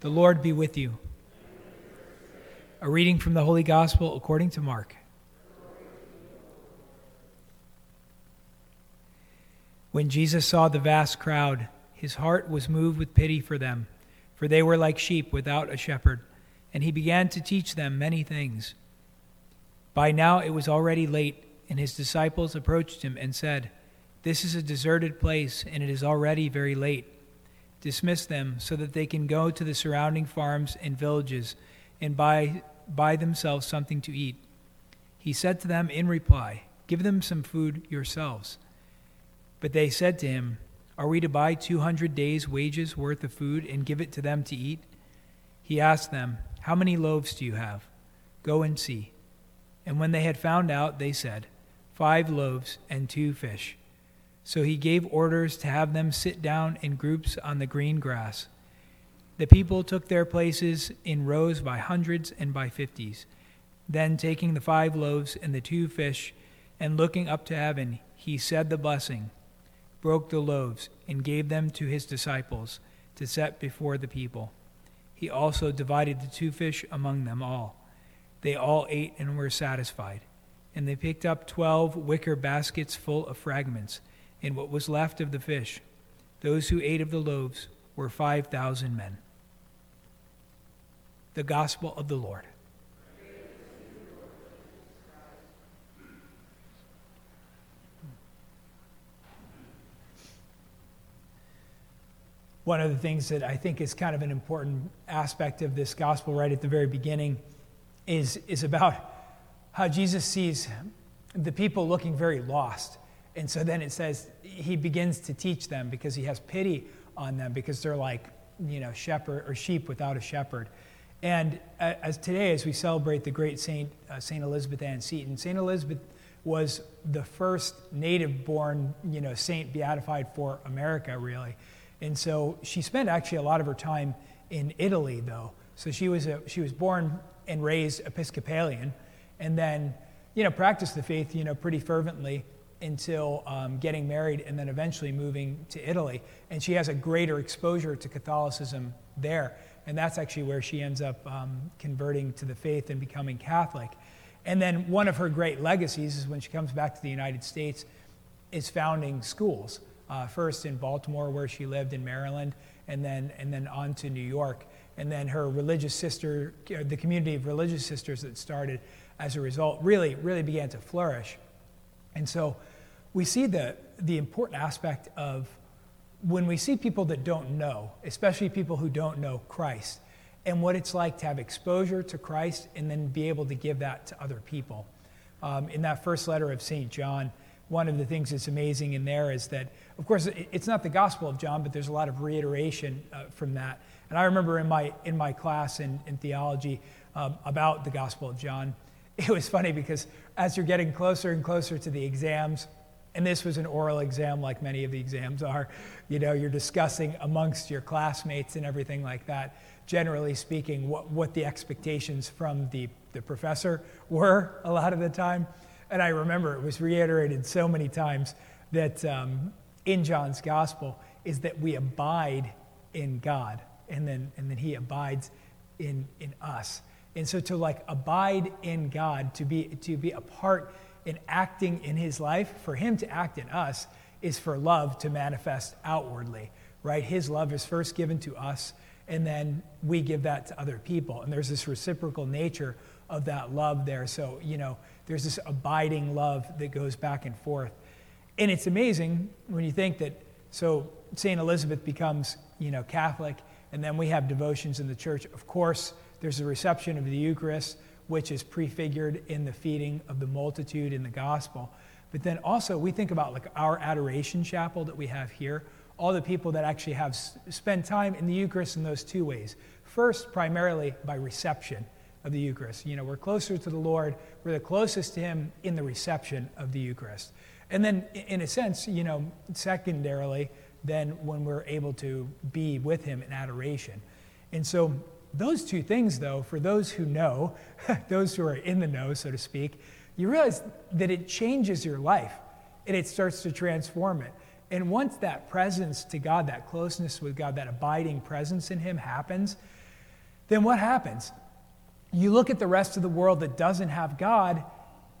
The Lord be with you. A reading from the Holy Gospel according to Mark. When Jesus saw the vast crowd, his heart was moved with pity for them, for they were like sheep without a shepherd, and he began to teach them many things. By now it was already late, and his disciples approached him and said, This is a deserted place, and it is already very late dismiss them so that they can go to the surrounding farms and villages and buy, buy themselves something to eat. He said to them in reply, Give them some food yourselves. But they said to him, Are we to buy 200 days' wages worth of food and give it to them to eat? He asked them, How many loaves do you have? Go and see. And when they had found out, they said, Five loaves and two fish. So he gave orders to have them sit down in groups on the green grass. The people took their places in rows by hundreds and by fifties. Then, taking the five loaves and the two fish, and looking up to heaven, he said the blessing, broke the loaves, and gave them to his disciples to set before the people. He also divided the two fish among them all. They all ate and were satisfied. And they picked up twelve wicker baskets full of fragments and what was left of the fish. Those who ate of the loaves were 5,000 men. The Gospel of the Lord. One of the things that I think is kind of an important aspect of this gospel right at the very beginning is, is about how Jesus sees the people looking very lost and so then it says he begins to teach them because he has pity on them because they're like, you know, shepherd or sheep without a shepherd. And as today, as we celebrate the great Saint, uh, Saint Elizabeth Ann Seton, Saint Elizabeth was the first native born, you know, saint beatified for America, really. And so she spent actually a lot of her time in Italy, though. So she was, a, she was born and raised Episcopalian and then, you know, practiced the faith, you know, pretty fervently until um, getting married and then eventually moving to Italy. And she has a greater exposure to Catholicism there. And that's actually where she ends up um, converting to the faith and becoming Catholic. And then one of her great legacies is when she comes back to the United States, is founding schools. Uh, first in Baltimore, where she lived in Maryland, and then, and then on to New York. And then her religious sister, the community of religious sisters that started as a result, really, really began to flourish. And so we see the, the important aspect of when we see people that don't know, especially people who don't know Christ, and what it's like to have exposure to Christ and then be able to give that to other people. Um, in that first letter of St. John, one of the things that's amazing in there is that, of course, it's not the Gospel of John, but there's a lot of reiteration uh, from that. And I remember in my, in my class in, in theology um, about the Gospel of John, it was funny because as you're getting closer and closer to the exams, and this was an oral exam like many of the exams are, you know, you're discussing amongst your classmates and everything like that, generally speaking, what, what the expectations from the, the professor were a lot of the time. And I remember it was reiterated so many times that um, in John's gospel is that we abide in God and then, and then he abides in, in us. And so to like abide in God, to be, to be a part in acting in his life, for him to act in us, is for love to manifest outwardly, right? His love is first given to us, and then we give that to other people. And there's this reciprocal nature of that love there. So, you know, there's this abiding love that goes back and forth. And it's amazing when you think that, so St. Elizabeth becomes, you know, Catholic, and then we have devotions in the church. Of course, there's a reception of the Eucharist which is prefigured in the feeding of the multitude in the gospel. But then also, we think about like our adoration chapel that we have here, all the people that actually have spent time in the Eucharist in those two ways. First, primarily by reception of the Eucharist. You know, we're closer to the Lord, we're the closest to Him in the reception of the Eucharist. And then, in a sense, you know, secondarily, then when we're able to be with Him in adoration. And so, those two things, though, for those who know, those who are in the know, so to speak, you realize that it changes your life and it starts to transform it. And once that presence to God, that closeness with God, that abiding presence in Him happens, then what happens? You look at the rest of the world that doesn't have God,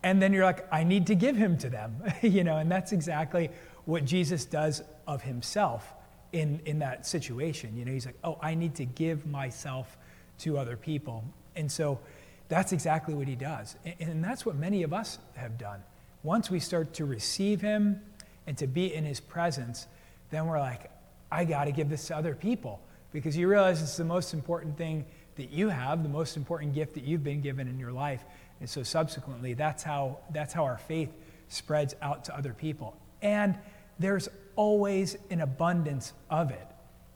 and then you're like, I need to give him to them. you know, and that's exactly what Jesus does of himself in, in that situation. You know, he's like, oh, I need to give myself to other people. And so that's exactly what he does. And, and that's what many of us have done. Once we start to receive him and to be in his presence, then we're like, I got to give this to other people because you realize it's the most important thing that you have, the most important gift that you've been given in your life. And so subsequently, that's how, that's how our faith spreads out to other people. And there's always an abundance of it.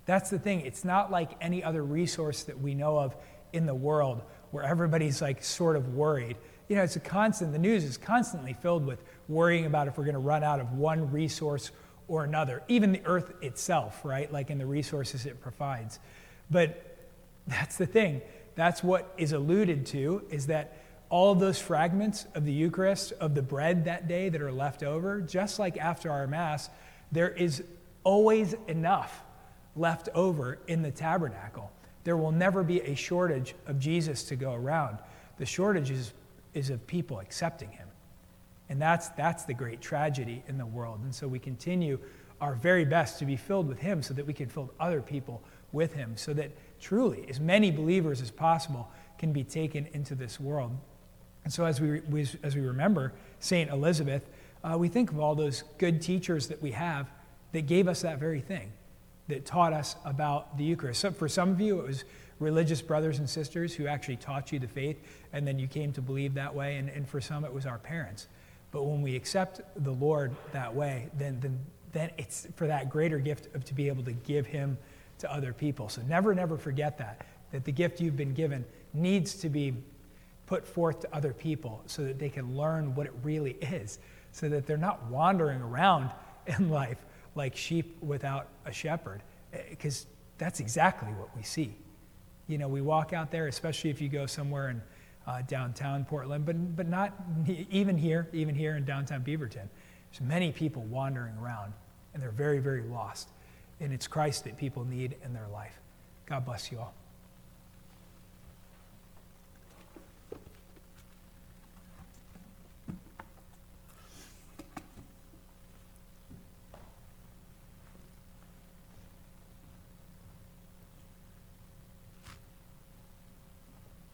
That's the thing. It's not like any other resource that we know of in the world where everybody's like sort of worried. You know, it's a constant, the news is constantly filled with worrying about if we're going to run out of one resource or another, even the earth itself, right? Like in the resources it provides. But that's the thing. That's what is alluded to is that all of those fragments of the Eucharist, of the bread that day that are left over, just like after our Mass, there is always enough left over in the tabernacle. There will never be a shortage of Jesus to go around. The shortage is, is of people accepting him. And that's, that's the great tragedy in the world. And so we continue our very best to be filled with him so that we can fill other people with him, so that truly as many believers as possible can be taken into this world. And so as we, as we remember St. Elizabeth, uh, we think of all those good teachers that we have that gave us that very thing, that taught us about the Eucharist. So for some of you, it was religious brothers and sisters who actually taught you the faith, and then you came to believe that way. And, and for some, it was our parents. But when we accept the Lord that way, then, then, then it's for that greater gift of to be able to give Him to other people. So never, never forget that, that the gift you've been given needs to be put forth to other people so that they can learn what it really is, so that they're not wandering around in life like sheep without a shepherd, because eh, that's exactly what we see. You know, we walk out there, especially if you go somewhere in uh, downtown Portland, but, but not even here, even here in downtown Beaverton. There's many people wandering around, and they're very, very lost. And it's Christ that people need in their life. God bless you all.